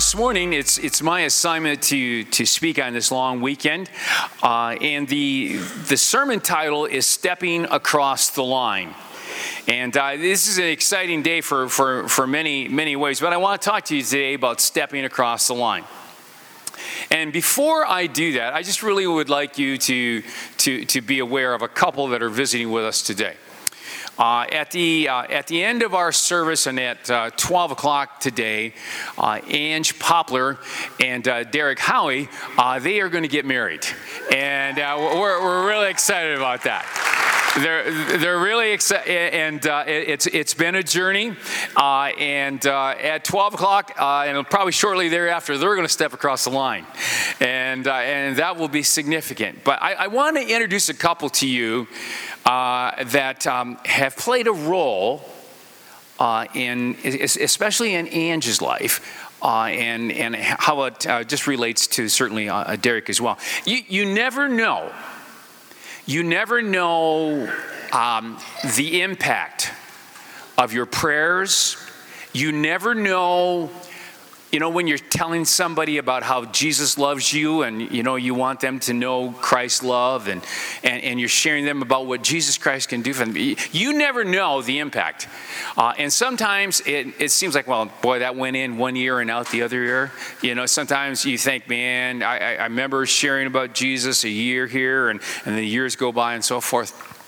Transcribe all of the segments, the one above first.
This morning, it's it's my assignment to to speak on this long weekend, uh, and the the sermon title is "Stepping Across the Line." And uh, this is an exciting day for, for, for many, many ways, but I want to talk to you today about stepping across the line. And before I do that, I just really would like you to, to, to be aware of a couple that are visiting with us today. Uh, at, the, uh, at the end of our service and at uh, 12 o'clock today, uh, Ange Poplar and uh, Derek Howie, uh, they are going to get married. And we're, we're really excited about that they're they're really excited, and uh, it's it's been a journey. Uh, and uh, at 12 o'clock, and probably shortly thereafter, they're going to step across the line, and and that will be significant. But I, I want to introduce a couple to you uh, that um, have played a role uh, in, especially in Ange's life. Uh, and, and how it uh, just relates to certainly uh, Derek as well. You, you never know. You never know um, the impact of your prayers. You never know you know, when you're telling somebody about how Jesus loves you and, you know, you want them to know Christ's love and, and, and you're sharing them about what Jesus Christ can do for them, you never know the impact. Uh, and sometimes it, it seems like, well, boy, that went in one year and out the other year. You know, sometimes you think, man, I, I remember sharing about Jesus a year here and, and the years go by and so forth.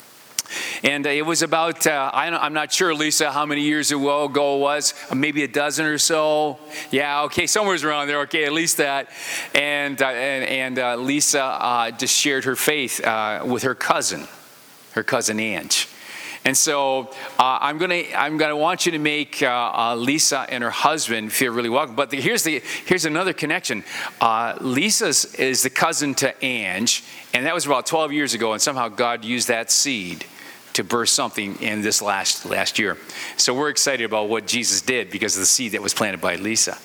And it was about, uh, I'm not sure, Lisa, how many years ago it was, maybe a dozen or so. Yeah, okay, somewhere's around there, okay, at least that. And, uh, and, and uh, Lisa uh, just shared her faith uh, with her cousin, her cousin Ange. And so uh, I'm gonna I'm gonna want you to make uh, uh, Lisa and her husband feel really welcome. But the, here's the here's another connection. Lisa is the cousin to Ange, and that was about 12 years ago. And somehow God used that seed to burst something in this last last year. So we're excited about what Jesus did because of the seed that was planted by Lisa.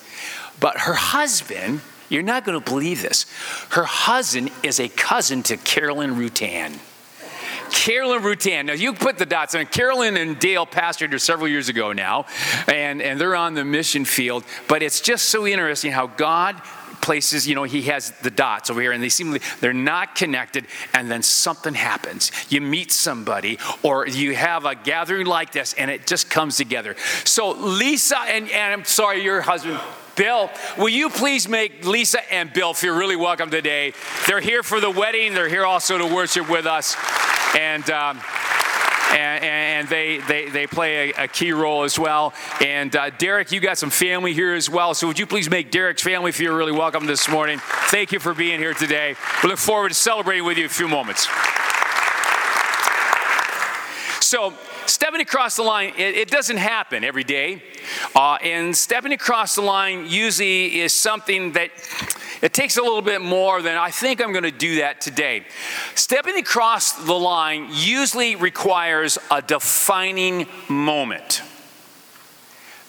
But her husband, you're not going to believe this. Her husband is a cousin to Carolyn Rutan. Carolyn Rutan. Now, you put the dots on. Carolyn and Dale pastored her several years ago now, and, and they're on the mission field. But it's just so interesting how God places, you know, he has the dots over here and they seem they're not connected and then something happens. You meet somebody or you have a gathering like this and it just comes together. So Lisa and, and I'm sorry, your husband Bill, will you please make Lisa and Bill feel really welcome today? They're here for the wedding. They're here also to worship with us. And um, and, and they, they, they play a, a, key role as well. And uh, Derek, you got some family here as well. So would you please make Derek's family feel really welcome this morning? Thank you for being here today. We look forward to celebrating with you in a few moments. So, stepping across the line, it, it doesn't happen every day. Uh, and stepping across the line usually is something that it takes a little bit more than I think I'm going to do that today. Stepping across the line usually requires a defining moment.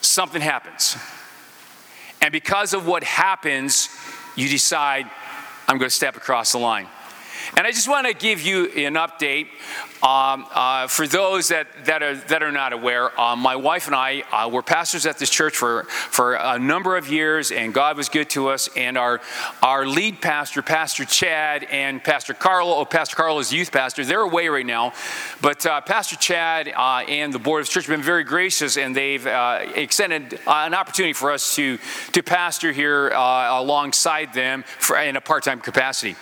Something happens. And because of what happens, you decide, I'm going to step across the line. And I just want to give you an update um, uh, for those that, that, are, that are not aware. Uh, my wife and I uh, were pastors at this church for, for a number of years, and God was good to us. And our, our lead pastor, Pastor Chad, and Pastor Carlo, oh, Pastor Carlo is youth pastor, they're away right now. But uh, Pastor Chad uh, and the board of the church have been very gracious, and they've uh, extended an opportunity for us to, to pastor here alongside them for, in a part time capacity.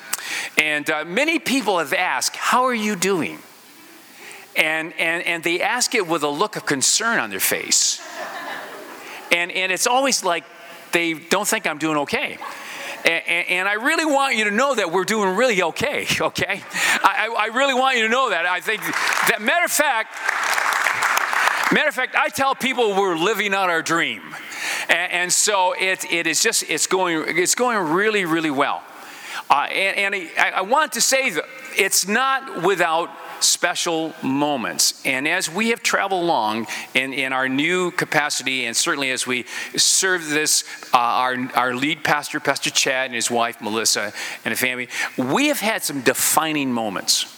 And many people have asked, How are you doing? And, and, and they ask it with a look of concern on their face. And, and it's always like they don't think I'm doing okay. And, and, I really want you to know that we're doing really okay, okay? I, I really want you to know that. I think that, matter of fact, matter of fact, I tell people we're living out our dream. And, and so it, it is just, it's going, it's going really, really well. Uh, and, and I, I want to say that it's not without special moments. And as we have traveled along in, in our new capacity, and certainly as we serve this, uh, our, our lead pastor, Pastor Chad, and his wife, Melissa, and a family, we have had some defining moments.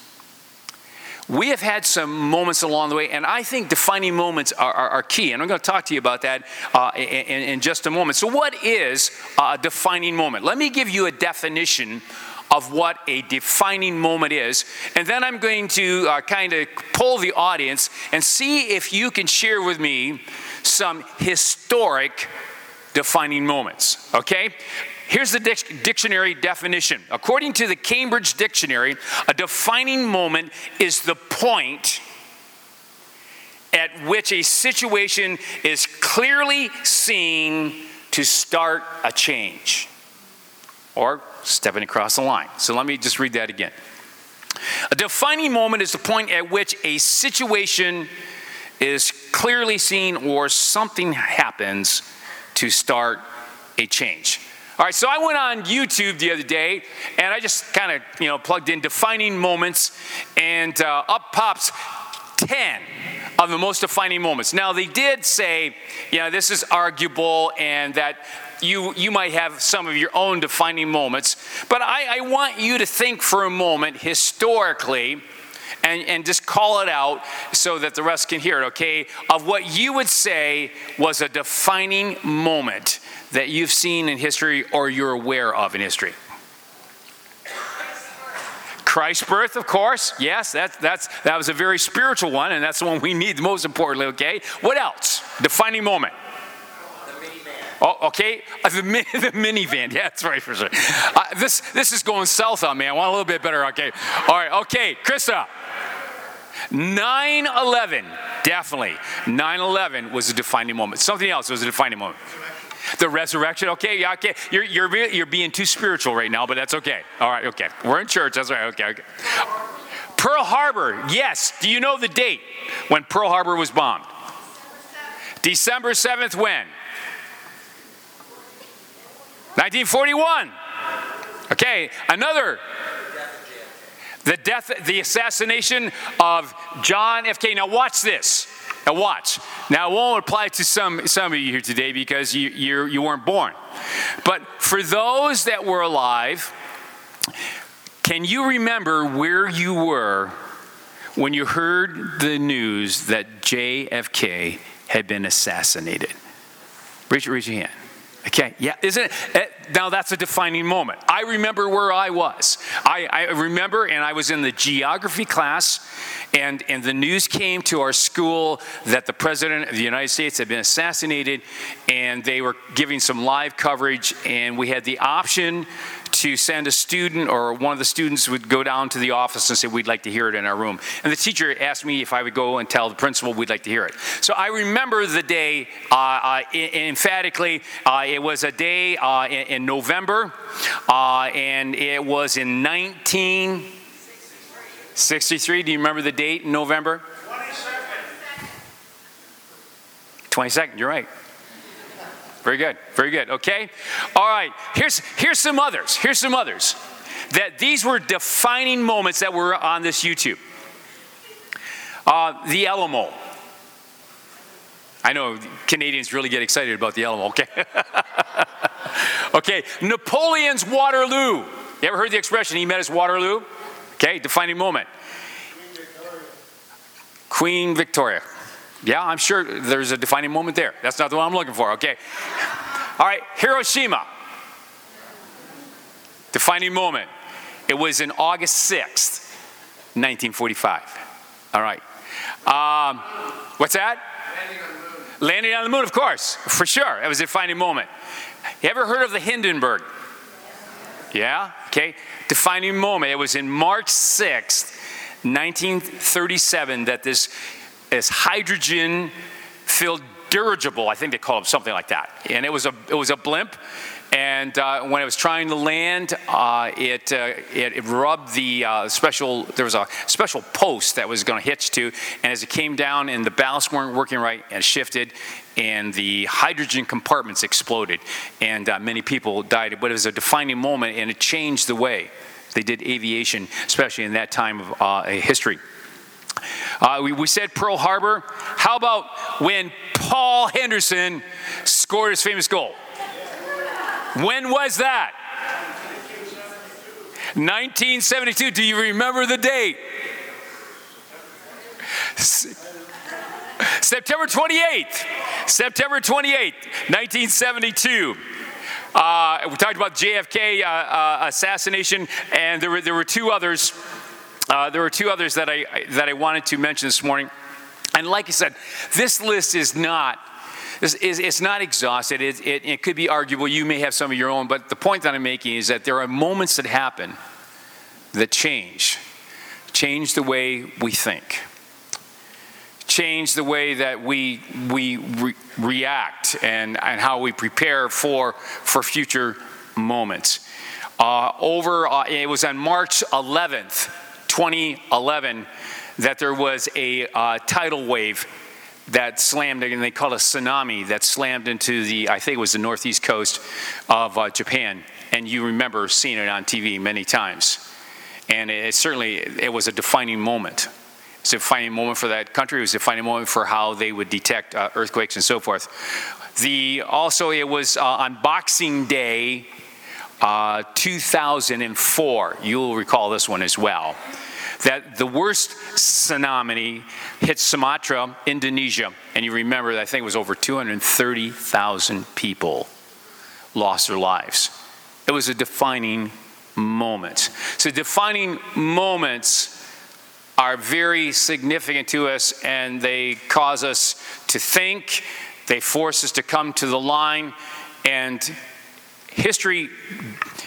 We have had some moments along the way, and I think defining moments are, are, are key. And I'm going to talk to you about that uh, in, in, just a moment. So, what is a defining moment? Let me give you a definition of what a defining moment is. And then I'm going to uh, kind of pull the audience and see if you can share with me some historic defining moments. Okay? Here's the dictionary definition. According to the Cambridge Dictionary, a defining moment is the point at which a situation is clearly seen to start a change or stepping across the line. So let me just read that again. A defining moment is the point at which a situation is clearly seen or something happens to start a change. All right, so I went on YouTube the other day and I just kind of, you know, plugged in defining moments and uh, up pops 10 of the most defining moments. Now, they did say, you know, this is arguable and that you, you might have some of your own defining moments, but I, I want you to think for a moment historically and, and just call it out so that the rest can hear it, okay? Of what you would say was a defining moment that you've seen in history or you're aware of in history. Christ's birth, of course. Yes, that's, that's, that was a very spiritual one, and that's the one we need most importantly, okay? What else? Defining moment. Oh, okay. Uh, the, the minivan. Yeah, that's right for sure. Uh, this this is going south on me. I want a little bit better. Okay. All right. Okay, Krista. 9 11. Definitely. 9 11 was a defining moment. Something else was a defining moment. The resurrection, okay, yeah, okay. You're, you're, you're being too spiritual right now, but that's okay. All right, okay. We're in church, that's right, okay, okay. Pearl Harbor, yes. Do you know the date when Pearl Harbor was bombed? December 7th, when? 1941. Okay, another. The death, the assassination of John F. K. Now, watch this. Now, watch. Now, it won't apply to some, some of you here today because you, you, you weren't born. But for those that were alive, can you remember where you were when you heard the news that JFK had been assassinated? Raise, raise your hand. Okay, yeah, isn't it? Eh, now that's a defining moment. I remember where I was. I, I, remember, and I was in the geography class, and, and the news came to our school that the President of the United States had been assassinated, and they were giving some live coverage, and we had the option to send a student or one of the students would go down to the office and say, We'd like to hear it in our room. And the teacher asked me if I would go and tell the principal we'd like to hear it. So I remember the day uh, uh, emphatically. Uh, it was a day uh, in, in, November, uh, and it was in 1963. Do you remember the date in November? 22nd, you're right. Very good. Very good. Okay. All right. Here's here's some others. Here's some others. That these were defining moments that were on this YouTube. Uh, the Alamo. I know Canadians really get excited about the Alamo. Okay. okay. Napoleon's Waterloo. You ever heard the expression? He met his Waterloo. Okay. Defining moment. Queen Victoria. Yeah, I'm sure there's a defining moment there. That's not the one I'm looking for, okay? All right, Hiroshima. Defining moment. It was in August 6th, 1945. All right. Um, what's that? Landing on the moon. Landing on the moon, of course, for sure. That was a defining moment. You ever heard of the Hindenburg? Yeah? Okay. Defining moment. It was in March 6th, 1937, that this this hydrogen filled dirigible, I think they called it something like that. And it was a, it was a blimp. And uh, when it was trying to land, uh, it, uh, it, it rubbed the uh, special. There was a special post that was going to hitch to, and as it came down, and the ballasts weren't working right, and shifted, and the hydrogen compartments exploded, and uh, many people died. But it was a defining moment, and it changed the way they did aviation, especially in that time of uh, history. Uh, we, we, said Pearl Harbor. How about when Paul Henderson scored his famous goal? When was that? 1972. Do you remember the date? September 28th. September 28th, 1972. Uh, we talked about JFK uh, uh, assassination, and there were, there were two others. Uh, there were two others that I, that I wanted to mention this morning. And like I said, this list is not it's, not exhausted. It, it, it could be arguable. You may have some of your own, but the point that I'm making is that there are moments that happen that change, change the way we think change the way that we, we re- react and, and how we prepare for, for future moments. Uh, over, uh, it was on March 11th, 2011, that there was a uh, tidal wave that slammed, and they called it a tsunami, that slammed into the, I think it was the northeast coast of uh, Japan. And you remember seeing it on TV many times. And it certainly, it was a defining moment. It's a defining moment for that country. It was a defining moment for how they would detect uh, earthquakes and so forth. The, also, it was uh, on Boxing Day, uh, 2004. You'll recall this one as well that the worst tsunami hit Sumatra, Indonesia. And you remember, I think it was over 230,000 people lost their lives. It was a defining moment. So, defining moments are very significant to us and they cause us to think, they force us to come to the line. And history,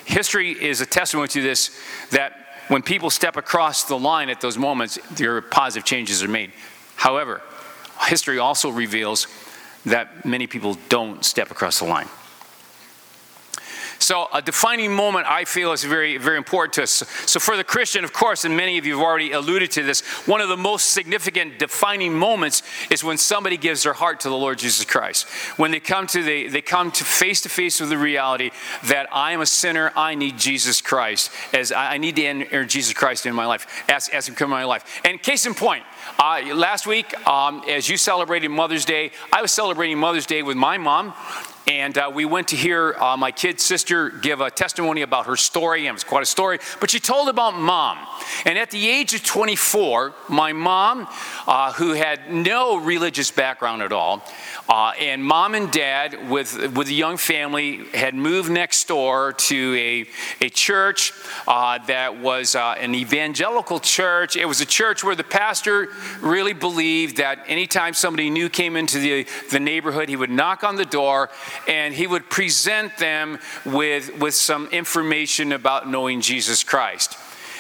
history is a testimony to this that when people step across the line at those moments, your positive changes are made. However, history also reveals that many people don't step across the line. So, a defining moment I feel is very, very important to us. So, for the Christian, of course, and many of you have already alluded to this, one of the most significant defining moments is when somebody gives their heart to the Lord Jesus Christ. When they come to the, they come to face to face with the reality that I am a sinner, I need Jesus Christ, as I need to enter Jesus Christ in my life, as ask Him come in my life. And case in point, uh, last week, um, as you celebrated Mother's Day, I was celebrating Mother's Day with my mom. And uh, we went to hear uh, my kid's sister give a testimony about her story, and it was quite a story. But she told about mom. And at the age of 24, my mom, uh, who had no religious background at all, uh, and mom and dad, with, with a young family, had moved next door to a, a church uh, that was uh, an evangelical church. It was a church where the pastor really believed that anytime somebody new came into the, the neighborhood, he would knock on the door and he would present them with, with some information about knowing Jesus Christ.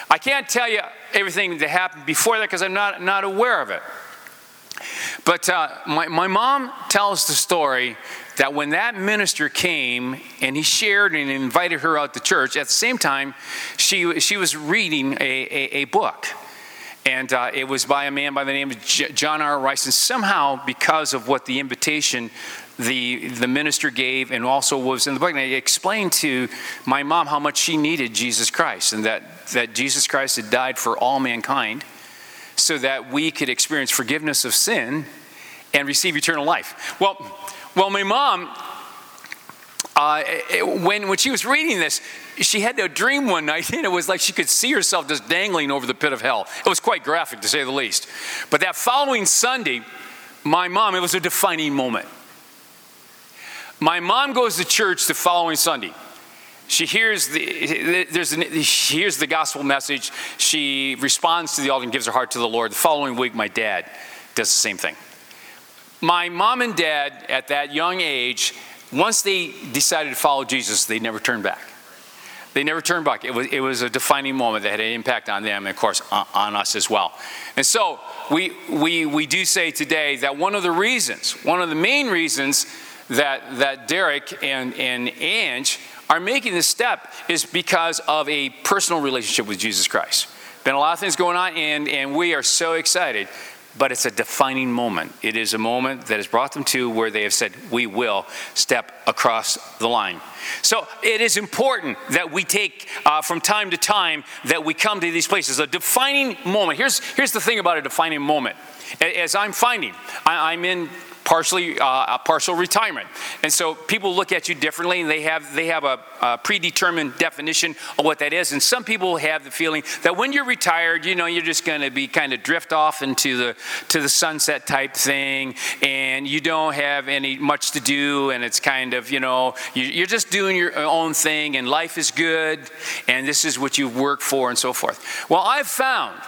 I can't tell you everything that happened before that because I'm not, not aware of it. But uh, my, my mom tells the story that when that minister came and he shared and invited her out to church, at the same time, she, she was reading a, a, a book. And uh, it was by a man by the name of John R. Rice. And somehow, because of what the invitation the, the minister gave and also was in the book, and he explained to my mom how much she needed Jesus Christ and that, that Jesus Christ had died for all mankind so that we could experience forgiveness of sin and receive eternal life. Well, well my mom, uh, when, when she was reading this, she had a dream one night, and it was like she could see herself just dangling over the pit of hell. It was quite graphic, to say the least. But that following Sunday, my mom, it was a defining moment. My mom goes to church the following Sunday. She hears the, there's an, she hears the gospel message. She responds to the altar and gives her heart to the Lord. The following week, my dad does the same thing. My mom and dad, at that young age, once they decided to follow Jesus, they never turned back. They never turned back. It was, it was a defining moment that had an impact on them and, of course, on, us as well. And so we, we, we do say today that one of the reasons, one of the main reasons that, that Derek and, and Ange are making this step is because of a personal relationship with Jesus Christ. Been a lot of things going on, and, and we are so excited but it's a defining moment. It is a moment that has brought them to where they have said, We will step across the line. So it is important that we take uh, from time to time that we come to these places. A defining moment. Here's, here's the thing about a defining moment. As I'm finding, I, I'm in partially uh, a partial retirement. And so people look at you differently, and they have they have a, a, predetermined definition of what that is. And some people have the feeling that when you're retired, you know, you're just going to be kind of drift off into the to the sunset type thing, and you don't have any much to do, and it's kind of you know you're just doing your own thing, and life is good, and this is what you've worked for, and so forth. Well, I've found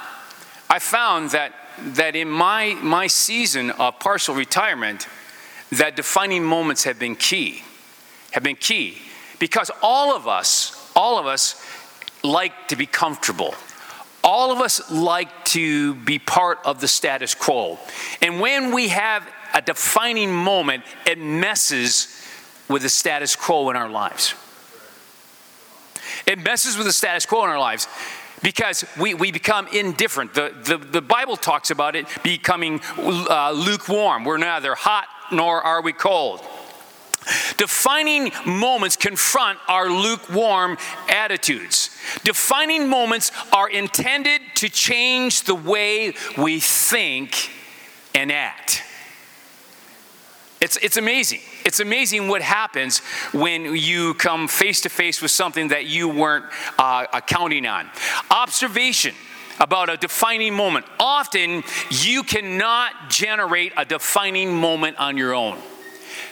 I found that that in my, my season of partial retirement, that defining moments have been key, have been key. Because all of us, all of us like to be comfortable. All of us like to be part of the status quo. And when we have a defining moment, it messes with the status quo in our lives. It messes with the status quo in our lives because we, we become indifferent. The, the, the Bible talks about it becoming uh, lukewarm. We're neither hot nor are we cold. Defining moments confront our lukewarm attitudes. Defining moments are intended to change the way we think and act. It's, it's amazing. It's amazing what happens when you come face to face with something that you weren't uh, counting on. Observation about a defining moment. Often, you cannot generate a defining moment on your own.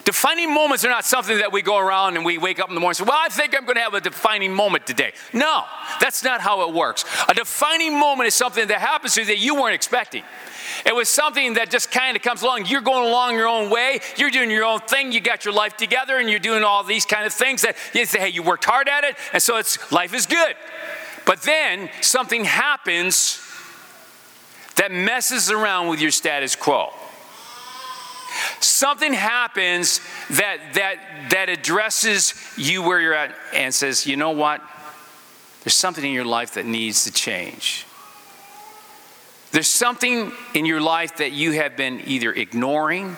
Defining moments are not something that we go around and we wake up in the morning and say, Well, I think I'm going to have a defining moment today. No, that's not how it works. A defining moment is something that happens to you that you weren't expecting. It was something that just kind of comes along. You're going along your own way. You're doing your own thing. You got your life together and you're doing all these kind of things that you say, hey, you worked hard at it. And so it's life is good. But then something happens that messes around with your status quo. Something happens that that that addresses you where you're at and says, you know what? There's something in your life that needs to change. There's something in your life that you have been either ignoring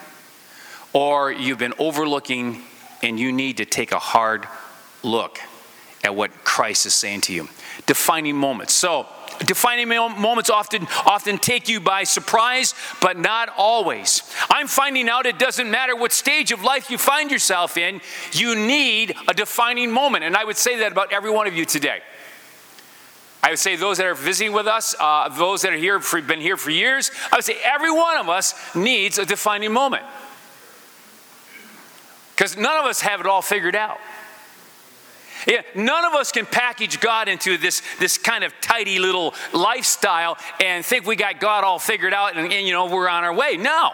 or you've been overlooking, and you need to take a hard look at what Christ is saying to you. Defining moments. So, defining moments often often take you by surprise but not always i'm finding out it doesn't matter what stage of life you find yourself in you need a defining moment and i would say that about every one of you today I would say those that are visiting with us, uh, those that are here for, been here for years, I would say every one of us needs a defining moment. Because none of us have it all figured out. Yeah, none of us can package God into this, this kind of tidy little lifestyle and think we got God all figured out and, and you know we're on our way. No.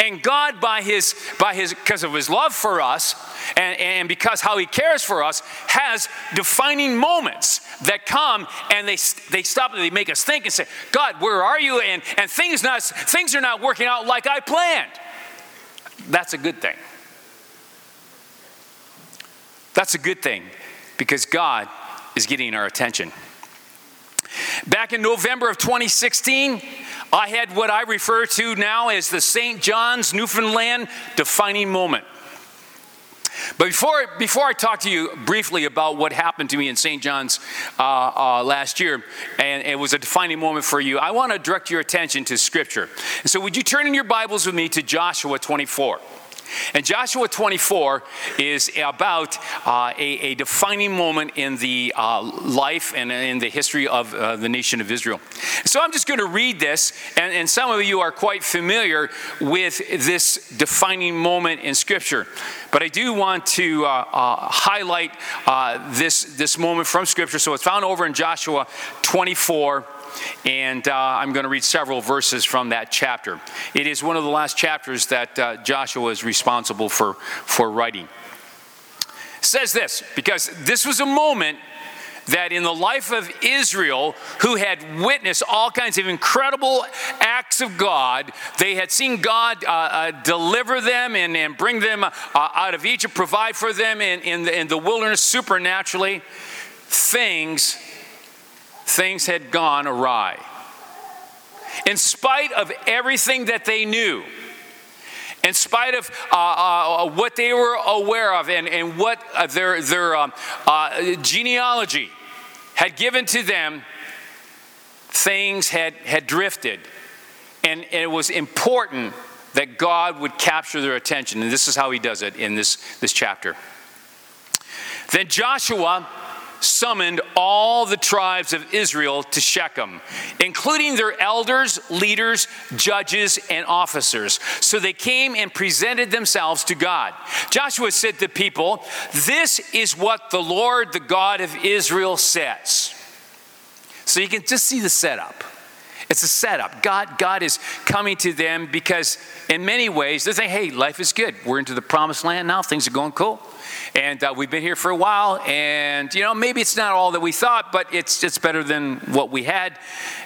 And God, by his, by his, because of his love for us, and, and because how he cares for us, has defining moments that come and they, they stop and they make us think and say, God, where are you? And, and things, not, things are not working out like I planned. That's a good thing. That's a good thing because God is getting our attention. Back in November of 2016, I had what I refer to now as the St. John's, Newfoundland defining moment. But before, before I talk to you briefly about what happened to me in St. John's uh, uh, last year, and it was a defining moment for you, I want to direct your attention to Scripture. And so, would you turn in your Bibles with me to Joshua 24? And Joshua 24 is about uh, a, a, defining moment in the uh, life and in the history of uh, the nation of Israel. So I'm just going to read this, and, and, some of you are quite familiar with this defining moment in Scripture. But I do want to uh, uh, highlight uh, this, this moment from Scripture. So it's found over in Joshua 24 and uh, I'm going to read several verses from that chapter. It is one of the last chapters that uh, Joshua is responsible for, for writing. It says this because this was a moment that in the life of Israel, who had witnessed all kinds of incredible acts of God, they had seen God uh, uh, deliver them and, and bring them uh, out of Egypt, provide for them in, in, the, in the wilderness supernaturally, things, things had gone awry. In spite of everything that they knew, in spite of uh, uh, what they were aware of and, and what uh, their, their um, uh, genealogy had given to them, things had, had drifted. And, and it was important that God would capture their attention. And this is how he does it in this, this chapter. Then Joshua summoned all the tribes of Israel to Shechem, including their elders, leaders, judges, and officers. So they came and presented themselves to God. Joshua said to people, This is what the Lord, the God of Israel, says. So you can just see the setup. It's a setup. God, God is coming to them because, in many ways, they're saying, hey, life is good. We're into the promised land now. Things are going cool. And uh, we've been here for a while, and you know, maybe it's not all that we thought, but it's it's better than what we had.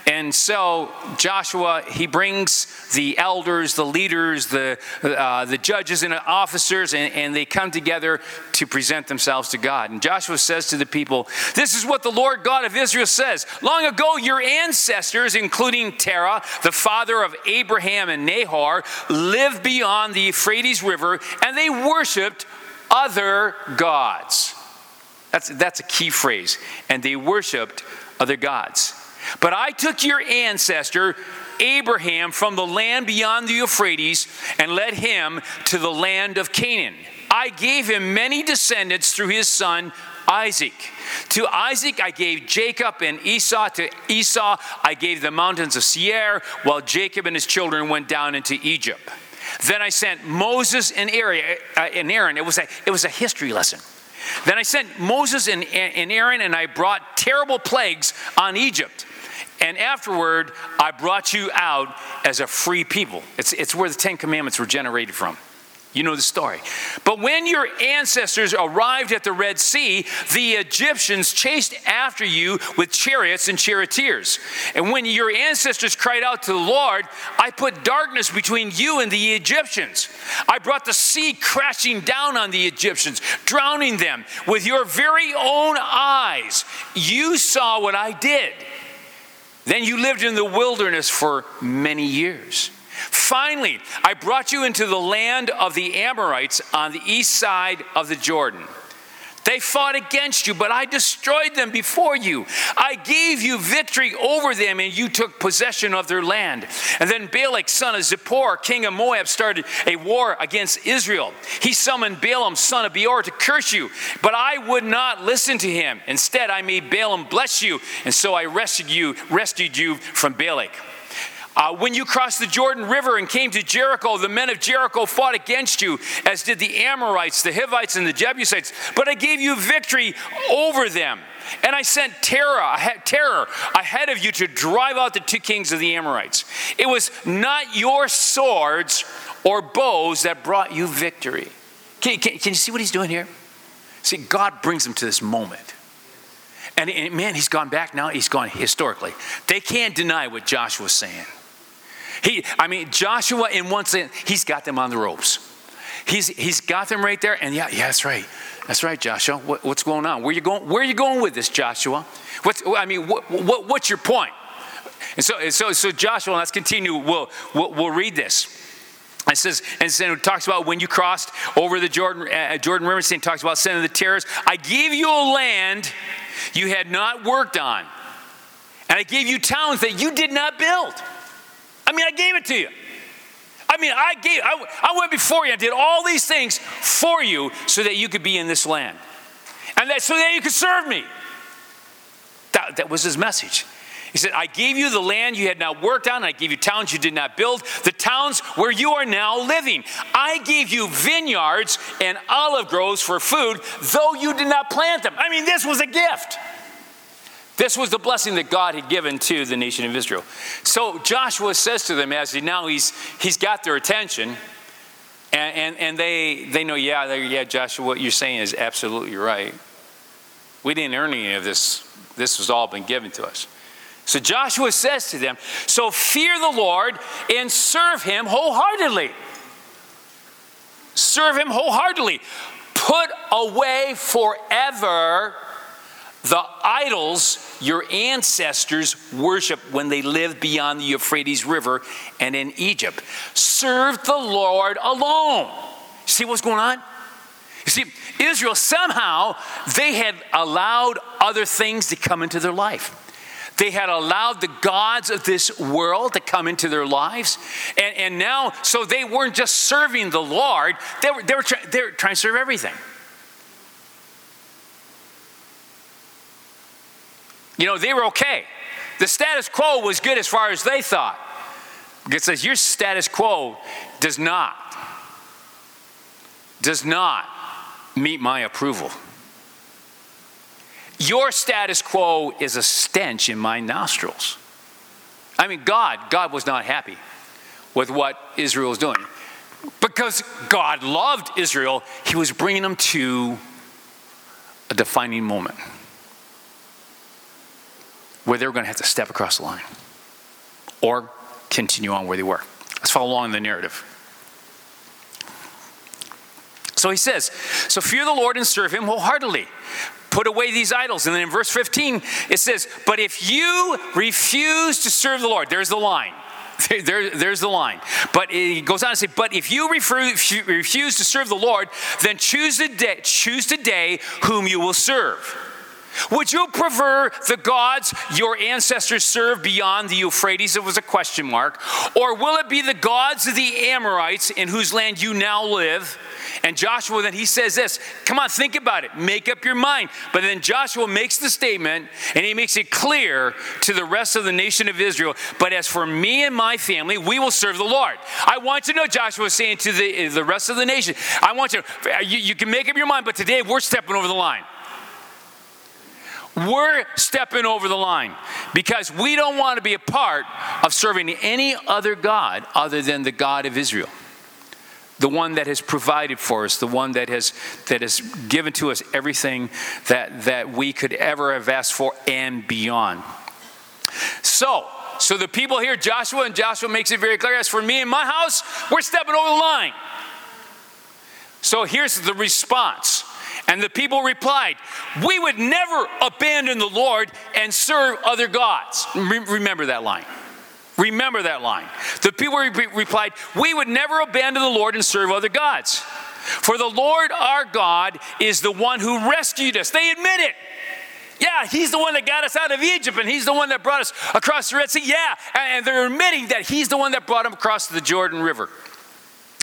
And so Joshua, he brings the elders, the leaders, the uh, the judges and officers, and, and they come together to present themselves to God. And Joshua says to the people, "This is what the Lord God of Israel says: Long ago, your ancestors, including Terah, the father of Abraham and Nahor, lived beyond the Euphrates River, and they worshipped." Other gods. That's, that's a key phrase. And they worshiped other gods. But I took your ancestor, Abraham, from the land beyond the Euphrates and led him to the land of Canaan. I gave him many descendants through his son Isaac. To Isaac I gave Jacob and Esau. To Esau I gave the mountains of Seir, while Jacob and his children went down into Egypt. Then I sent Moses and uh, Aaron. It was a, it was a history lesson. Then I sent Moses and Aaron, and I brought terrible plagues on Egypt. And afterward, I brought you out as a free people. It's, it's where the Ten Commandments were generated from. You know the story. But when your ancestors arrived at the Red Sea, the Egyptians chased after you with chariots and charioteers. And when your ancestors cried out to the Lord, I put darkness between you and the Egyptians. I brought the sea crashing down on the Egyptians, drowning them with your very own eyes. You saw what I did. Then you lived in the wilderness for many years. Finally, I brought you into the land of the Amorites on the east side of the Jordan. They fought against you, but I destroyed them before you. I gave you victory over them, and you took possession of their land. And then Balak, son of Zippor, king of Moab, started a war against Israel. He summoned Balaam, son of Beor, to curse you, but I would not listen to him. Instead, I made Balaam bless you, and so I rescued you, rescued you from Balak. Uh, when you crossed the Jordan River and came to Jericho, the men of Jericho fought against you, as did the Amorites, the Hivites, and the Jebusites. But I gave you victory over them. And I sent terror, terror ahead of you to drive out the two kings of the Amorites. It was not your swords or bows that brought you victory. Can, can, can you see what he's doing here? See, God brings him to this moment. And, and man, he's gone back now, he's gone historically. They can't deny what Joshua's saying. He, I mean, Joshua, in one sense, he's got them on the ropes. He's, he's got them right there. And yeah, yeah, that's right. That's right, Joshua. What, what's going on? Where you going? Where are you going with this, Joshua? What's, I mean, what, what, what's your point? And so, so, so Joshua, let's continue. We'll, we'll, we'll read this. It says, and it talks about when you crossed over the Jordan, uh, Jordan River, it talks about sending the terrors. I gave you a land you had not worked on, and I gave you towns that you did not build. I mean, I gave it to you. I mean, I gave, I, I went before you. I did all these things for you so that you could be in this land. And that so that you could serve me. That, that was his message. He said, I gave you the land you had not worked on, I gave you towns you did not build, the towns where you are now living. I gave you vineyards and olive groves for food, though you did not plant them. I mean, this was a gift. This was the blessing that God had given to the nation of Israel. So Joshua says to them, as he now he's he's got their attention, and, and, and they they know, yeah, yeah, Joshua, what you're saying is absolutely right. We didn't earn any of this this has all been given to us. So Joshua says to them, So fear the Lord and serve him wholeheartedly. Serve him wholeheartedly. Put away forever the idols your ancestors worshiped when they lived beyond the Euphrates River and in Egypt. Serve the Lord alone. See what's going on? You see, Israel somehow they had allowed other things to come into their life. They had allowed the gods of this world to come into their lives. And, and now, so they weren't just serving the Lord, they were, they, were they were trying to serve everything. You know, they were okay. The status quo was good as far as they thought. It says, Your status quo does not, does not meet my approval. Your status quo is a stench in my nostrils. I mean, God, God was not happy with what Israel was doing. Because God loved Israel, He was bringing them to a defining moment where they were going to have to step across the line or continue on where they were. Let's follow along in the narrative. So he says, So fear the Lord and serve him wholeheartedly. Put away these idols. And then in verse 15, it says, But if you refuse to serve the Lord, there's the line. There, there's the line. But it goes on to say, But if you refuse to serve the Lord, then choose today, choose today whom you will serve would you prefer the gods your ancestors served beyond the Euphrates? It was a question mark. Or will it be the gods of the Amorites in whose land you now live? And Joshua, then he says this Come on, think about it. Make up your mind. But then Joshua makes the statement and he makes it clear to the rest of the nation of Israel. But as for me and my family, we will serve the Lord. I want to know, Joshua is saying to the, the rest of the nation, I want you, you, you can make up your mind, but today we're stepping over the line. We're stepping over the line because we don't want to be a part of serving any other God other than the God of Israel. The one that has provided for us, the one that has, that has given to us everything that, that we could ever have asked for and beyond. So, so the people here, Joshua, and Joshua makes it very clear as for me and my house, we're stepping over the line. So here's the response and the people replied, We would never abandon the Lord and serve other gods. remember that line. Remember that line. The people re- replied, We would never abandon the Lord and serve other gods. For the Lord our God is the one who rescued us. They admit it. Yeah, he's the one that got us out of Egypt and he's the one that brought us across the Red Sea. Yeah, and they're admitting that he's the one that brought them across the Jordan River.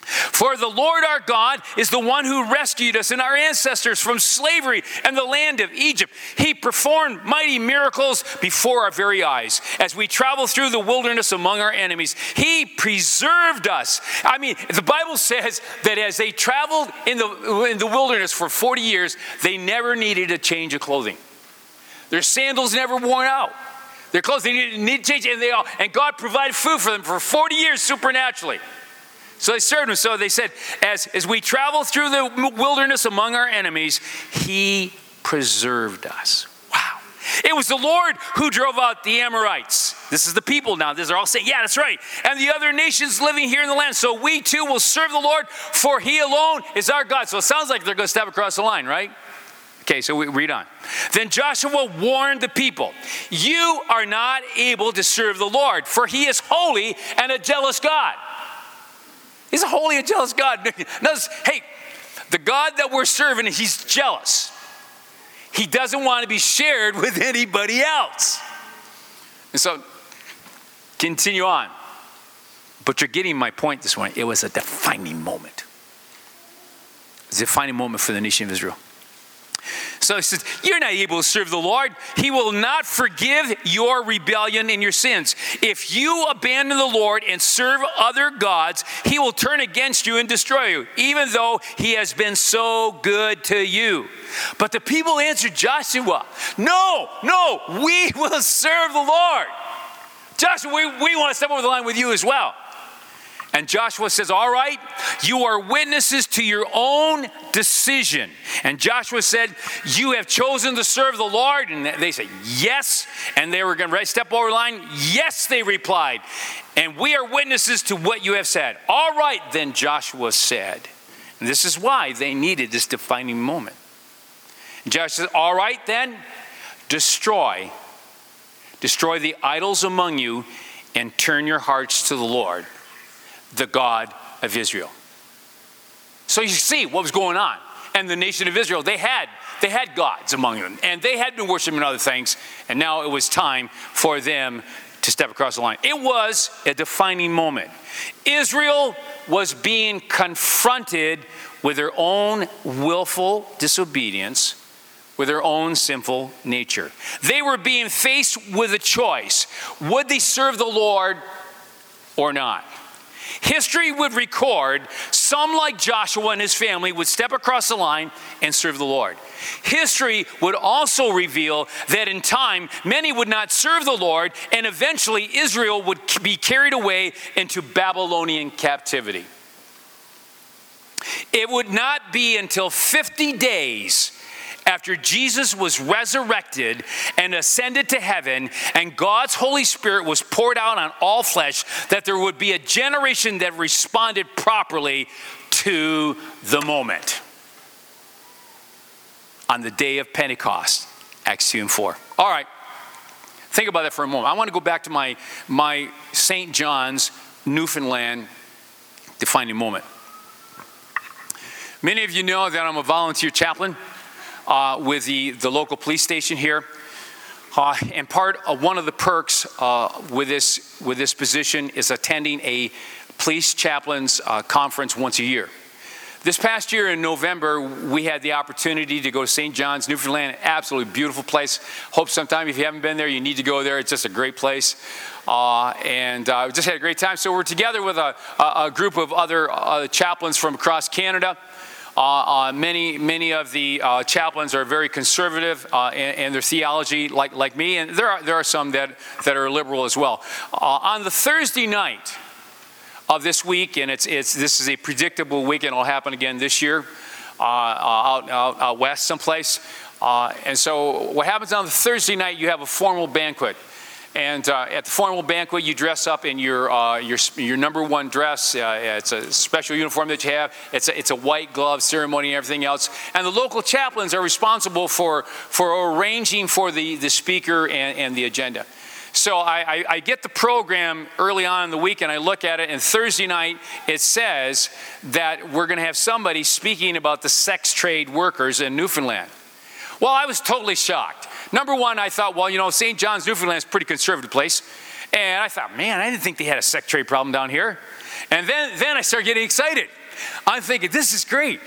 For the Lord our God is the one who rescued us and our ancestors from slavery and the land of Egypt. He performed mighty miracles before our very eyes as we traveled through the wilderness among our enemies. He preserved us. I mean, the Bible says that as they traveled in the, in the wilderness for 40 years, they never needed a change of clothing. Their sandals never worn out. Their clothes they needed, needed change, and they all and God provided food for them for 40 years supernaturally. So they served him. So they said, as, as we travel through the wilderness among our enemies, he preserved us. Wow. It was the Lord who drove out the Amorites. This is the people now. These are all saying, yeah, that's right. And the other nations living here in the land. So we too will serve the Lord, for he alone is our God. So it sounds like they're going to step across the line, right? Okay, so we read on. Then Joshua warned the people, You are not able to serve the Lord, for he is holy and a jealous God. He's a holy and jealous God. Notice, hey, the God that we're serving, he's jealous. He doesn't want to be shared with anybody else. And so, continue on. But you're getting my point this morning. It was a defining moment. It was a defining moment for the nation of Israel. So he says, You're not able to serve the Lord. He will not forgive your rebellion and your sins. If you abandon the Lord and serve other gods, he will turn against you and destroy you, even though he has been so good to you. But the people answered Joshua, No, no, we will serve the Lord. Joshua, we, we want to step over the line with you as well. And Joshua says, All right, you are witnesses to your own decision. And Joshua said, You have chosen to serve the Lord. And they said, Yes. And they were going to step over the line. Yes, they replied. And we are witnesses to what you have said. All right, then Joshua said. And this is why they needed this defining moment. And Joshua said, All right, then, destroy. Destroy the idols among you and turn your hearts to the Lord the God of Israel. So you see what was going on. And the nation of Israel, they had they had gods among them, and they had been worshiping other things, and now it was time for them to step across the line. It was a defining moment. Israel was being confronted with their own willful disobedience, with their own sinful nature. They were being faced with a choice would they serve the Lord or not? History would record some, like Joshua and his family, would step across the line and serve the Lord. History would also reveal that in time, many would not serve the Lord, and eventually Israel would be carried away into Babylonian captivity. It would not be until 50 days after Jesus was resurrected and ascended to heaven, and God's Holy Spirit was poured out on all flesh, that there would be a generation that responded properly to the moment. On the day of Pentecost, Acts 2 and 4. All right, think about that for a moment. I want to go back to my, my St. John's, Newfoundland defining moment. Many of you know that I'm a volunteer chaplain uh, with the, the local police station here. Uh, and part of one of the perks uh, with, this, with this position is attending a police chaplain's uh, conference once a year. This past year in November, we had the opportunity to go to St. John's, Newfoundland. Absolutely beautiful place. Hope sometime if you haven't been there, you need to go there. It's just a great place. Uh, and uh, just had a great time. So we're together with a, a group of other uh, chaplains from across Canada. Uh, uh, many, many of the uh, chaplains are very conservative uh, in, in, their theology, like, like me, and there are, there are some that, that are liberal as well. Uh, on the Thursday night of this week, and it's, it's, this is a predictable weekend, it'll happen again this year uh, out, out, out, west someplace. and so, what happens on the Thursday night, you have a formal banquet. And uh, at the formal banquet, you dress up in your, uh, your, your number one dress. Uh, it's a special uniform that you have. It's a, it's a white glove ceremony and everything else. And the local chaplains are responsible for, for arranging for the, the speaker and, and the agenda. So I, I, I, get the program early on in the week and I look at it, and Thursday night it says that we're going to have somebody speaking about the sex trade workers in Newfoundland. Well, I was totally shocked. Number one, I thought, well, you know, St. John's, Newfoundland is a pretty conservative place. And I thought, man, I didn't think they had a sex trade problem down here. And then, then I started getting excited. I'm thinking, this is great.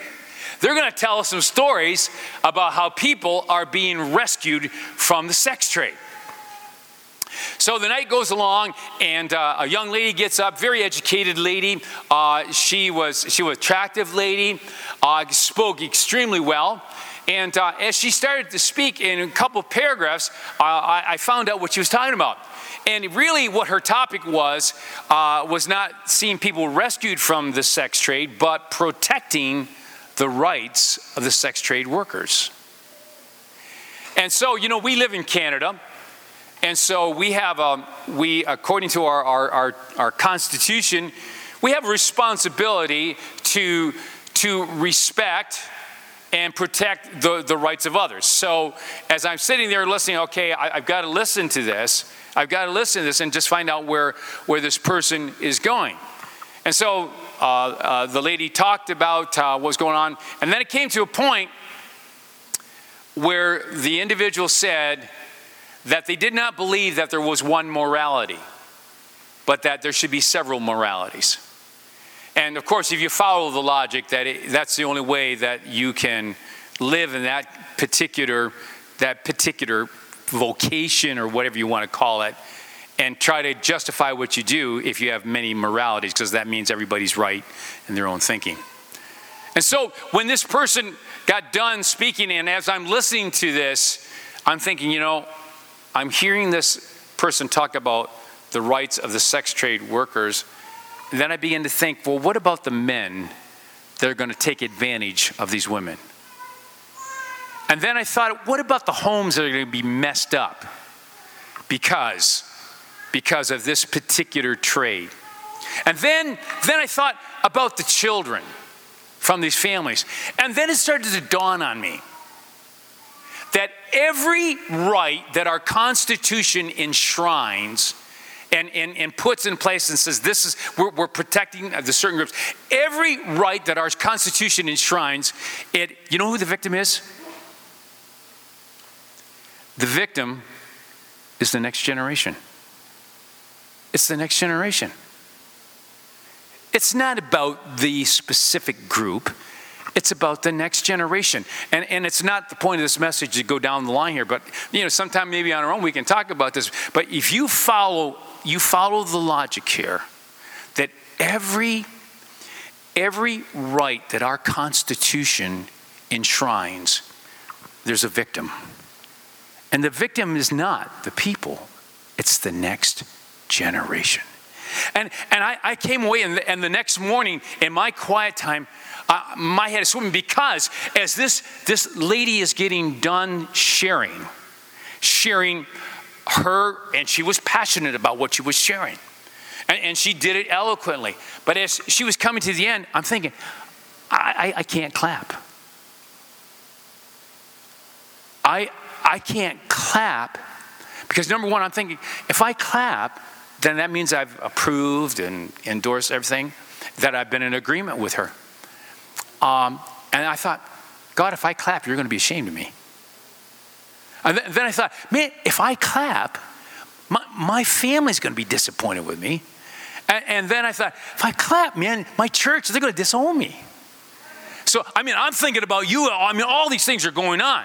They're going to tell us some stories about how people are being rescued from the sex trade. So the night goes along, and uh, a young lady gets up, very educated lady. Uh, she was she was attractive lady, uh, spoke extremely well. And uh, as she started to speak in a couple paragraphs, uh, I, I, found out what she was talking about. And really, what her topic was uh, was not seeing people rescued from the sex trade, but protecting the rights of the sex trade workers. And so, you know, we live in Canada. And so we have, a, um, we, according to our, our, our, our constitution, we have a responsibility to, to respect and protect the, the rights of others. So as I'm sitting there listening, okay, I, have got to listen to this. I've got to listen to this and just find out where, where this person is going. And so uh, uh, the lady talked about uh, what was going on. And then it came to a point where the individual said that they did not believe that there was one morality, but that there should be several moralities. And of course, if you follow the logic that it, that's the only way that you can live in that particular that particular vocation or whatever you want to call it, and try to justify what you do if you have many moralities, because that means everybody's right in their own thinking. And so when this person got done speaking, and as I'm listening to this, I'm thinking, you know, I'm hearing this person talk about the rights of the sex trade workers then I began to think, well, what about the men that are going to take advantage of these women? And then I thought, what about the homes that are going to be messed up because because of this particular trade? And then then I thought about the children from these families. And then it started to dawn on me that every right that our Constitution enshrines and, and, and puts in place and says this is we're, we're protecting the certain groups. Every right that our constitution enshrines it you know who the victim is? The victim is the next generation. It's the next generation. It's not about the specific group. It's about the next generation. And, and it's not the point of this message to go down the line here, but you know, sometime maybe on our own we can talk about this. But if you follow, you follow the logic here that every every right that our Constitution enshrines, there's a victim. And the victim is not the people, it's the next generation. And, and I, I came away, and the, and the next morning in my quiet time, uh, my head is swimming because as this, this lady is getting done sharing, sharing her, and she was passionate about what she was sharing. And, and she did it eloquently. But as she was coming to the end, I'm thinking, I, I, I can't clap. I, I can't clap because number one, I'm thinking, if I clap, then that means I've approved and endorsed everything, that I've been in agreement with her. Um, and I thought, God, if I clap, you're going to be ashamed of me. And then I thought, man, if I clap, my, my family's going to be disappointed with me. And, and then I thought, if I clap, man, my church, they're going to disown me. So, I mean, I'm thinking about you. I mean, all these things are going on.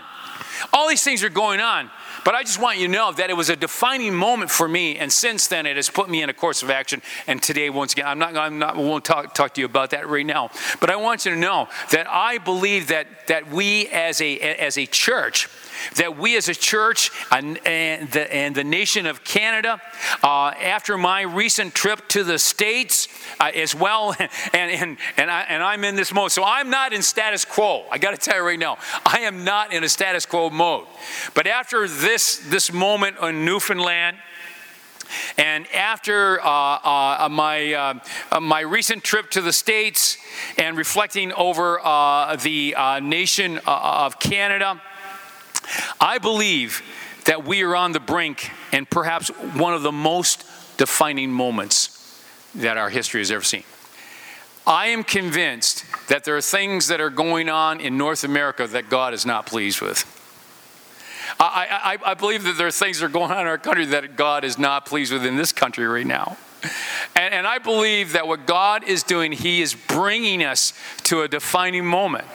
All these things are going on. But I just want you to know that it was a defining moment for me, and since then it has put me in a course of action. And today, once again, I'm not, I'm not, won't talk, talk to you about that right now. But I want you to know that I believe that that we as a as a church that we as a church and, and, the, and the, nation of Canada, uh, after my recent trip to the States uh, as well, and, and, and, I, and I'm in this mode. So I'm not in status quo. I got to tell you right now, I am not in a status quo mode. But after this, this moment in Newfoundland, and after uh, uh, my, uh, my recent trip to the States and reflecting over uh, the uh, nation uh, of Canada, I believe that we are on the brink and perhaps one of the most defining moments that our history has ever seen. I am convinced that there are things that are going on in North America that God is not pleased with. I, I, I, believe that there are things that are going on in our country that God is not pleased with in this country right now. And, and I believe that what God is doing, He is bringing us to a defining moment.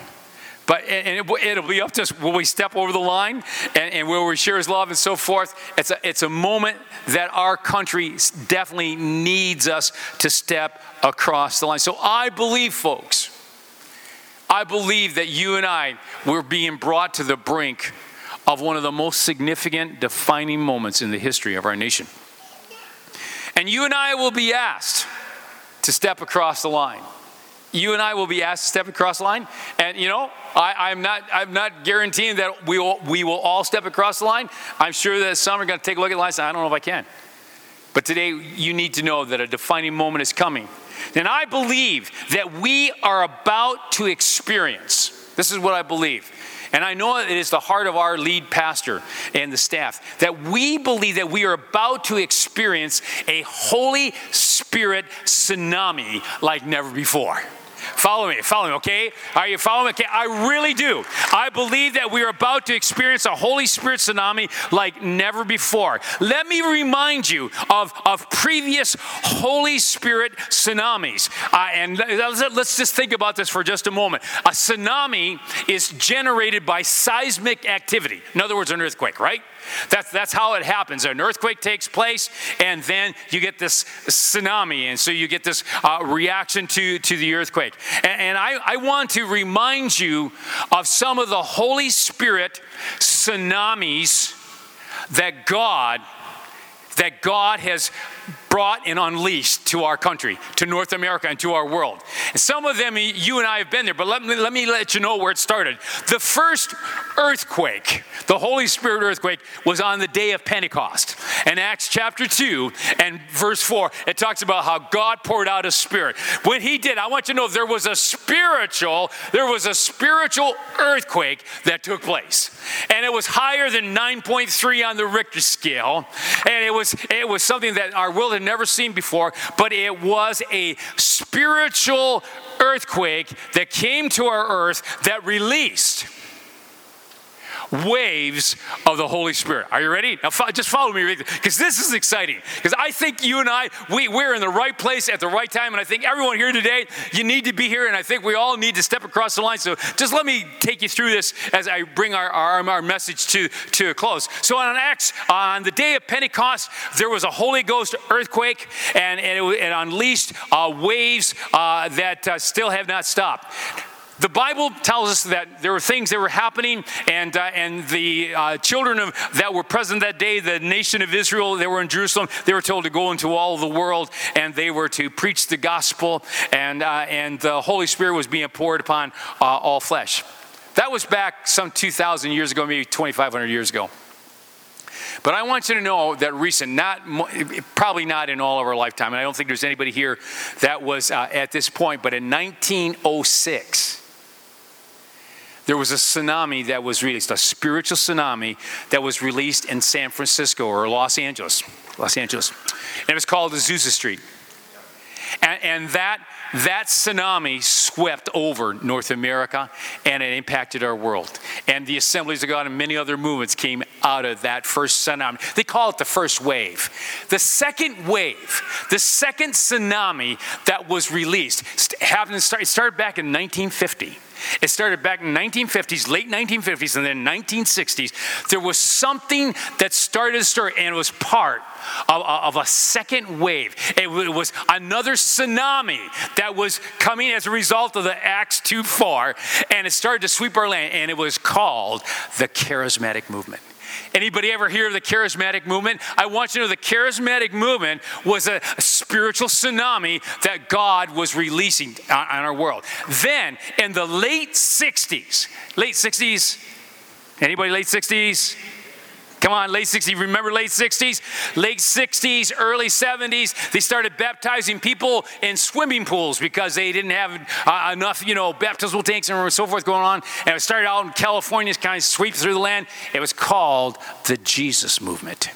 But and it, will be up to us. Will we step over the line and, and will we share His love and so forth? It's a, it's a moment that our country definitely needs us to step across the line. So I believe, folks, I believe that you and I were being brought to the brink of one of the most significant defining moments in the history of our nation. And you and I will be asked to step across the line you and I will be asked to step across the line. And you know, I, am not I'm not guaranteeing that we will we will all step across the line. I'm sure that some are going to take a look at the line and say, I don't know if I can. But today you need to know that a defining moment is coming. And I believe that we are about to experience. This is what I believe. And I know it is the heart of our lead pastor and the staff that we believe that we are about to experience a Holy Spirit tsunami like never before. Follow me, follow me, okay? Are you following? Okay, I really do. I believe that we are about to experience a Holy Spirit tsunami like never before. Let me remind you of, of previous Holy Spirit tsunamis. Uh, and let's just think about this for just a moment. A tsunami is generated by seismic activity, in other words, an earthquake, right? That's, that's how it happens. An earthquake takes place, and then you get this tsunami, and so you get this uh, reaction to, to the earthquake. And, and I, I want to remind you of some of the Holy Spirit tsunamis that God that God has brought and unleashed to our country, to North America, and to our world. And some of them you and I have been there, but let me, let me let you know where it started. The first earthquake, the Holy Spirit earthquake, was on the day of Pentecost. In Acts chapter 2 and verse 4, it talks about how God poured out a spirit. When he did, I want you to know there was a spiritual, there was a spiritual earthquake that took place. And it was higher than 9.3 on the Richter scale. And it was it was something that our world had never seen before, but it was a spiritual earthquake that came to our earth that released waves of the Holy Spirit. Are you ready? Now, just follow me because this is exciting. Because I think you and I, we, we're in the right place at the right time. And I think everyone here today, you need to be here. And I think we all need to step across the line. So just let me take you through this as I bring our, our, our message to, to a close. So on Acts, on the day of Pentecost, there was a Holy Ghost earthquake and, and it, it unleashed uh, waves uh, that uh, still have not stopped. The Bible tells us that there were things that were happening, and, uh, and the uh, children of, that were present that day, the nation of Israel, they were in Jerusalem, they were told to go into all the world and they were to preach the gospel, and, uh, and the Holy Spirit was being poured upon uh, all flesh. That was back some 2,000 years ago, maybe 2,500 years ago. But I want you to know that recent, not probably not in all of our lifetime, and I don't think there's anybody here that was uh, at this point, but in 1906, there was a tsunami that was released, a spiritual tsunami that was released in San Francisco or Los Angeles, Los Angeles. And it was called Azusa Street. And, and that, that tsunami swept over North America and it impacted our world. And the Assemblies of God and many other movements came out of that first tsunami. They call it the first wave. The second wave, the second tsunami that was released, happened, it started back in 1950. It started back in 1950s, late 1950s, and then 1960s. There was something that started to stir, and it was part of, of, a second wave. It was another tsunami that was coming as a result of the Acts 2 4, and it started to sweep our land, and it was called the charismatic movement. Anybody ever hear of the charismatic movement? I want you to know the charismatic movement was a, spiritual tsunami that God was releasing on our world. Then in the late 60s, late 60s, anybody late 60s? Come on, late 60s. Remember late 60s? Late 60s, early 70s, they started baptizing people in swimming pools because they didn't have uh, enough, you know, baptismal tanks and so forth going on. And it started out in California, kind of sweep through the land. It was called the Jesus movement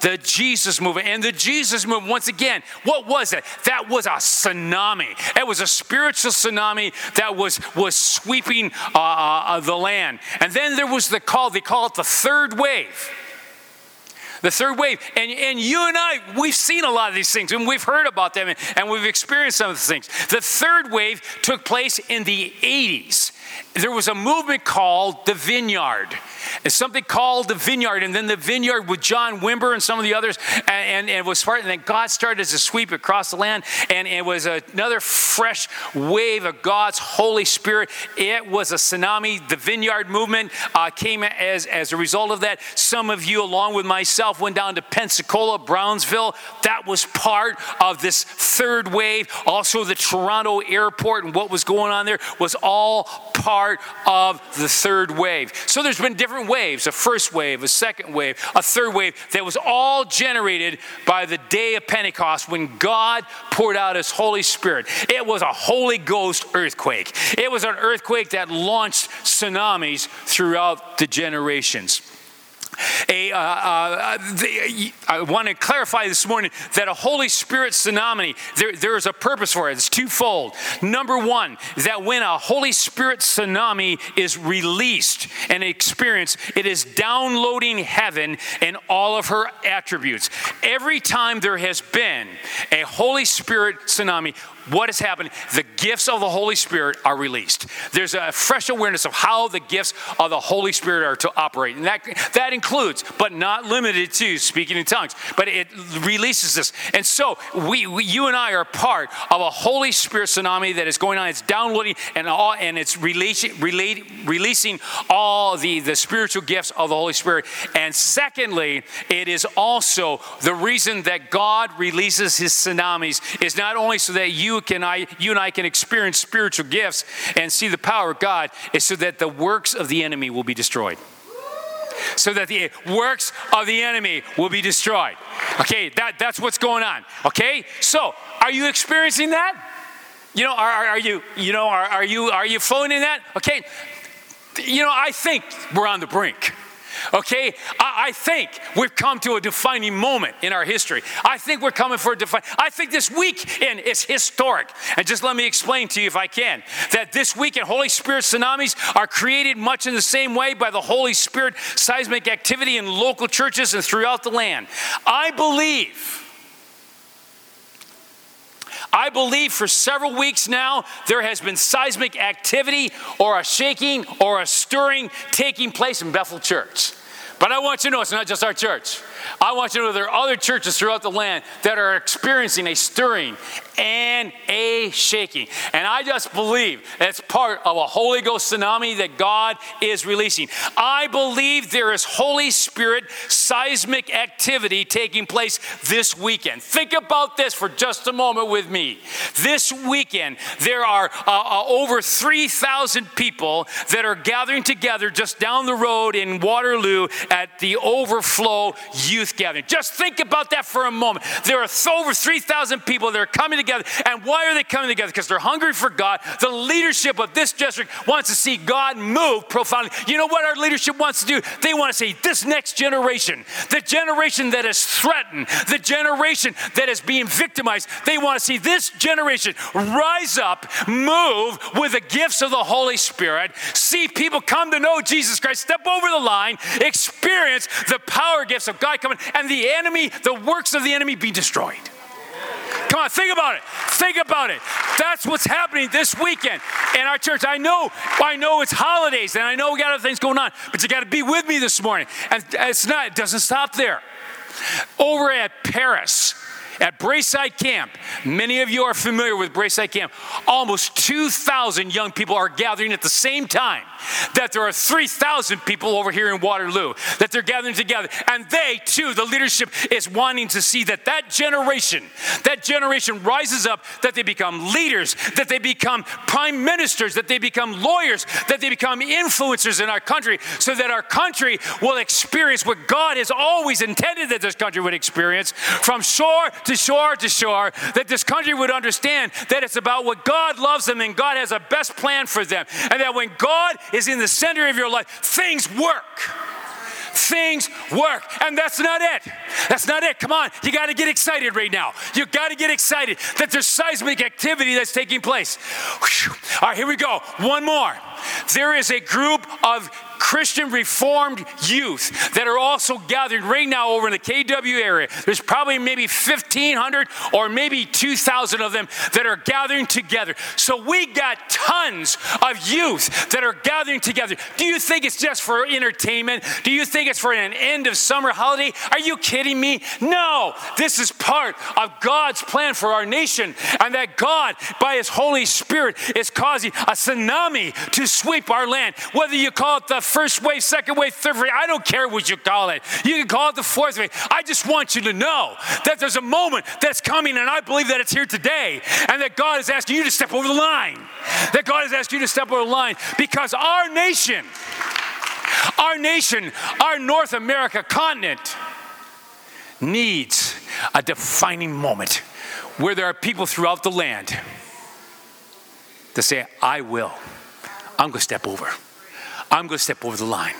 the Jesus movement. And the Jesus movement, once again, what was it? That was a tsunami. It was a spiritual tsunami that was, was sweeping uh, uh, the land. And then there was the call, they call it the third wave. The third wave. And, and you and I, we've seen a lot of these things and we've heard about them and, and we've experienced some of the things. The third wave took place in the 80s there was a movement called the Vineyard. It's something called the Vineyard, and then the Vineyard with John Wimber and some of the others, and, and, and it was part. And then God started to sweep across the land, and it was another fresh wave of God's Holy Spirit. It was a tsunami. The Vineyard movement uh, came as as a result of that. Some of you, along with myself, went down to Pensacola, Brownsville. That was part of this third wave. Also, the Toronto airport and what was going on there was all part of the third wave. So there's been different waves a first wave, a second wave, a third wave that was all generated by the day of Pentecost when God poured out his Holy Spirit. It was a Holy Ghost earthquake, it was an earthquake that launched tsunamis throughout the generations. A, uh, uh, the, I want to clarify this morning that a Holy Spirit tsunami, there, there is a purpose for it. It's twofold. Number one, that when a Holy Spirit tsunami is released and experienced, it is downloading heaven and all of her attributes. Every time there has been a Holy Spirit tsunami, what has happened? The gifts of the Holy Spirit are released. There's a fresh awareness of how the gifts of the Holy Spirit are to operate. And that, that includes, but not limited to, speaking in tongues. But it releases this. And so we, we you and I are part of a Holy Spirit tsunami that is going on. It's downloading and all and it's releasing, releasing all the, the spiritual gifts of the Holy Spirit. And secondly, it is also the reason that God releases his tsunamis is not only so that you can I you and I can experience spiritual gifts and see the power of God, is so that the works of the enemy will be destroyed so that the works of the enemy will be destroyed. Okay, that, that's what's going on. Okay, so are you experiencing that? You know, are, are you, you know, are, are you, are you flowing in that? Okay, you know, I think we're on the brink. Okay, I, I, think we've come to a defining moment in our history. I think we're coming for a define. I think this weekend is historic. And just let me explain to you, if I can, that this weekend Holy Spirit tsunamis are created much in the same way by the Holy Spirit seismic activity in local churches and throughout the land. I believe. I believe for several weeks now there has been seismic activity or a shaking or a stirring taking place in Bethel Church. But I want you to know it's not just our church. I want you to know there are other churches throughout the land that are experiencing a stirring and a shaking. And I just believe it's part of a Holy Ghost tsunami that God is releasing. I believe there is Holy Spirit seismic activity taking place this weekend. Think about this for just a moment with me. This weekend, there are uh, uh, over 3,000 people that are gathering together just down the road in Waterloo at the Overflow Youth Gathering. Just think about that for a moment. There are over 3,000 people that are coming together together. And why are they coming together? Because they're hungry for God. The leadership of this district wants to see God move profoundly. You know what our leadership wants to do? They want to see this next generation, the generation that is threatened, the generation that is being victimized. They want to see this generation rise up, move with the gifts of the Holy Spirit, see people come to know Jesus Christ, step over the line, experience the power gifts of God coming, and the enemy, the works of the enemy be destroyed. Come on, think about it. Think about it. That's what's happening this weekend in our church. I know, I know it's holidays and I know we got other things going on, but you got to be with me this morning. And it's not, it doesn't stop there. Over at Paris, at Braeside Camp, many of you are familiar with Braeside Camp. Almost 2,000 young people are gathering at the same time. That there are 3,000 people over here in Waterloo, that they're gathering together. And they, too, the leadership is wanting to see that that generation, that generation rises up, that they become leaders, that they become prime ministers, that they become lawyers, that they become influencers in our country, so that our country will experience what God has always intended that this country would experience from shore to to shore to shore, that this country would understand that it's about what God loves them and God has a best plan for them. And that when God is in the center of your life, things work things work. And that's not it. That's not it. Come on. You got to get excited right now. You got to get excited that there's seismic activity that's taking place. Whew. All right, here we go. One more. There is a group of Christian Reformed youth that are also gathered right now over in the KW area. There's probably maybe 1,500 or maybe 2,000 of them that are gathering together. So we got tons of youth that are gathering together. Do you think it's just for entertainment? Do you think it's for an end of summer holiday? Are you kidding me? No, this is part of God's plan for our nation, and that God, by His Holy Spirit, is causing a tsunami to sweep our land. Whether you call it the first wave, second wave, third wave, I don't care what you call it. You can call it the fourth wave. I just want you to know that there's a moment that's coming, and I believe that it's here today, and that God is asking you to step over the line. That God is asking you to step over the line because our nation, our nation, our North America continent needs a defining moment where there are people throughout the land to say, I will. I'm going to step over. I'm going to step over the line.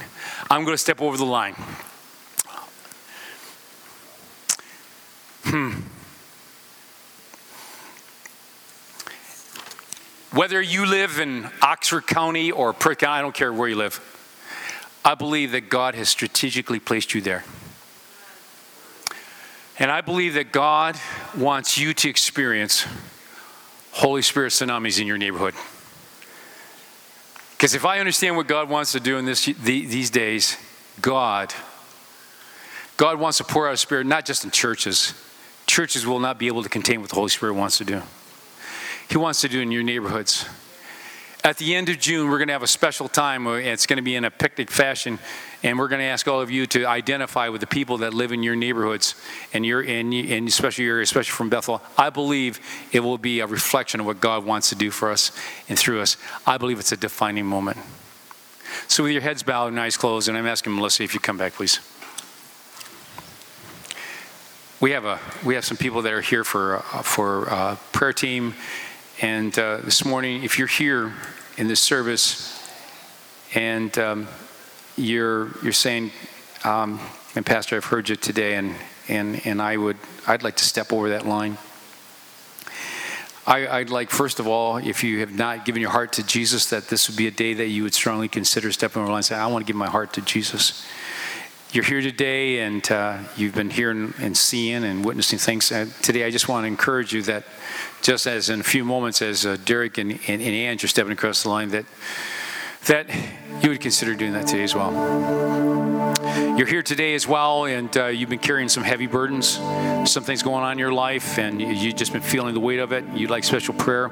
I'm going to step over the line. Hmm. Whether you live in Oxford County or County, I don't care where you live, I believe that God has strategically placed you there. And I believe that God wants you to experience Holy Spirit tsunamis in your neighborhood. Because if I understand what God wants to do in this, these days, God, God wants to pour out Spirit not just in churches. Churches will not be able to contain what the Holy Spirit wants to do. He wants to do in your neighborhoods. At the end of June, we're going to have a special time. It's going to be in a picnic fashion, and we're going to ask all of you to identify with the people that live in your neighborhoods and your and, and especially your especially from Bethel. I believe it will be a reflection of what God wants to do for us and through us. I believe it's a defining moment. So, with your heads bowed and eyes closed, and I'm asking Melissa if you come back, please. We have a we have some people that are here for uh, for uh, prayer team and uh, this morning, if you're here in this service and um, you're, you're saying, um, and Pastor, I've heard you today, and, and, and I would, I'd like to step over that line. I, would like, first of all, if you have not given your heart to Jesus, that this would be a day that you would strongly consider stepping over the line and say, I want to give my heart to Jesus you're here today and uh, you've been hearing and seeing and witnessing things. Today, I just want to encourage you that just as in a few moments, as uh, Derek and, and, and Ange are stepping across the line, that that you would consider doing that today as well. You're here today as well, and uh, you've been carrying some heavy burdens, some things going on in your life, and you've just been feeling the weight of it. You'd like special prayer.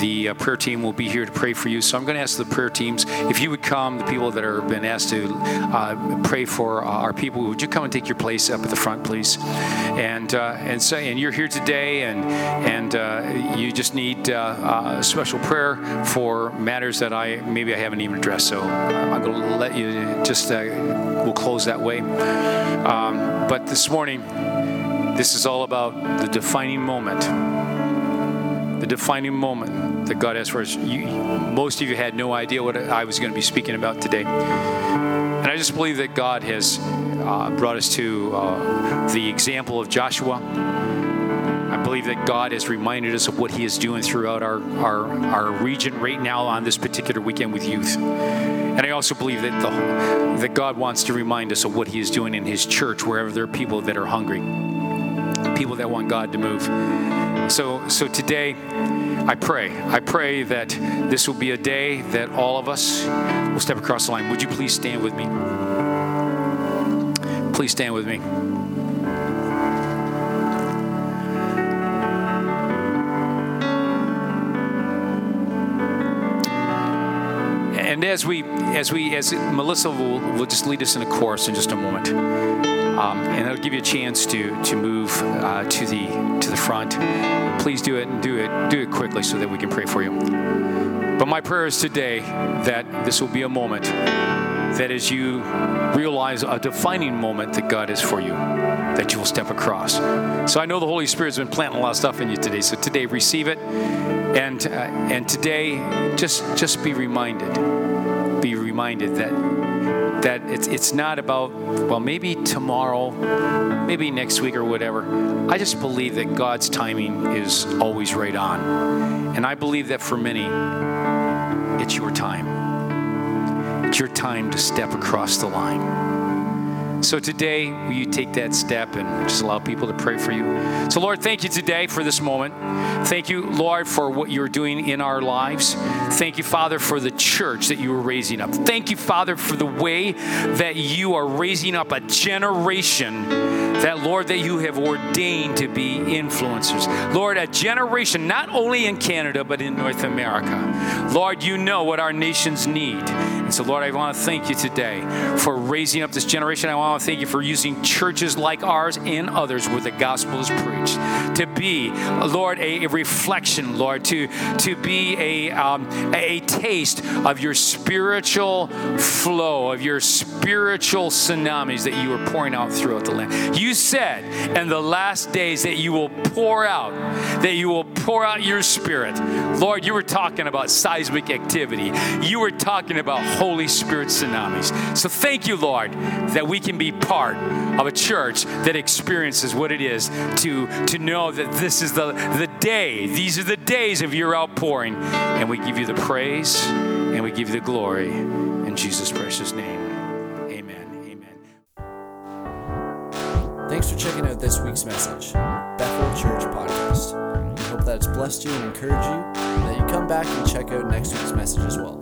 The uh, prayer team will be here to pray for you. So I'm going to ask the prayer teams if you would come, the people that are been asked to uh, pray for uh, our people, would you come and take your place up at the front, please? And uh, and so and you're here today, and and uh, you just need special prayer for matters that I maybe I haven't even addressed. So I'm going to let you just we'll close that way. Um, but this morning, this is all about the defining moment. The defining moment that God has for us. You, most of you had no idea what I was going to be speaking about today. And I just believe that God has uh, brought us to uh, the example of Joshua. I believe that God has reminded us of what He is doing throughout our, our, our region right now on this particular weekend with youth. And I also believe that, the, that God wants to remind us of what He is doing in His church wherever there are people that are hungry, people that want God to move. So, so today, I pray, I pray that this will be a day that all of us will step across the line. Would you please stand with me? Please stand with me. And as we, as we, as Melissa will, will just lead us in a chorus in just a moment, um, and it'll give you a chance to to move uh, to the to the front. Please do it and do it do it quickly so that we can pray for you. But my prayer is today that this will be a moment that as you realize a defining moment that God is for you, that you will step across. So I know the Holy Spirit's been planting a lot of stuff in you today. So today, receive it, and uh, and today, just just be reminded be reminded that that it's it's not about well maybe tomorrow, maybe next week or whatever. I just believe that God's timing is always right on. And I believe that for many it's your time. It's your time to step across the line. So today, will you take that step and just allow people to pray for you? So, Lord, thank you today for this moment. Thank you, Lord, for what you're doing in our lives. Thank you, Father, for the church that you are raising up. Thank you, Father, for the way that you are raising up a generation that, Lord, that you have ordained to be influencers. Lord, a generation not only in Canada, but in North America. Lord, you know what our nations need. And so, Lord, I want to thank you today for raising up this generation. I want to thank you for using churches like ours and others where the gospel is preached to be, Lord, a, a reflection, Lord, to, to be a, um, a taste of your spiritual flow, of your spiritual tsunamis that you are pouring out throughout the land. You said in the last days that you will pour out, that you will pour out your spirit. Lord, you were talking about seismic activity. You were talking about Holy Spirit tsunamis. So thank you, Lord, that we can be part of a church that experiences what it is to, to know that this is the, the day, these are the days of your outpouring. And we give you the praise and we give you the glory in Jesus' precious name. Amen. Amen. Thanks for checking out this week's message, Bethel Church Podcast. We hope that it's blessed you and encouraged you, and that you come back and check out next week's message as well.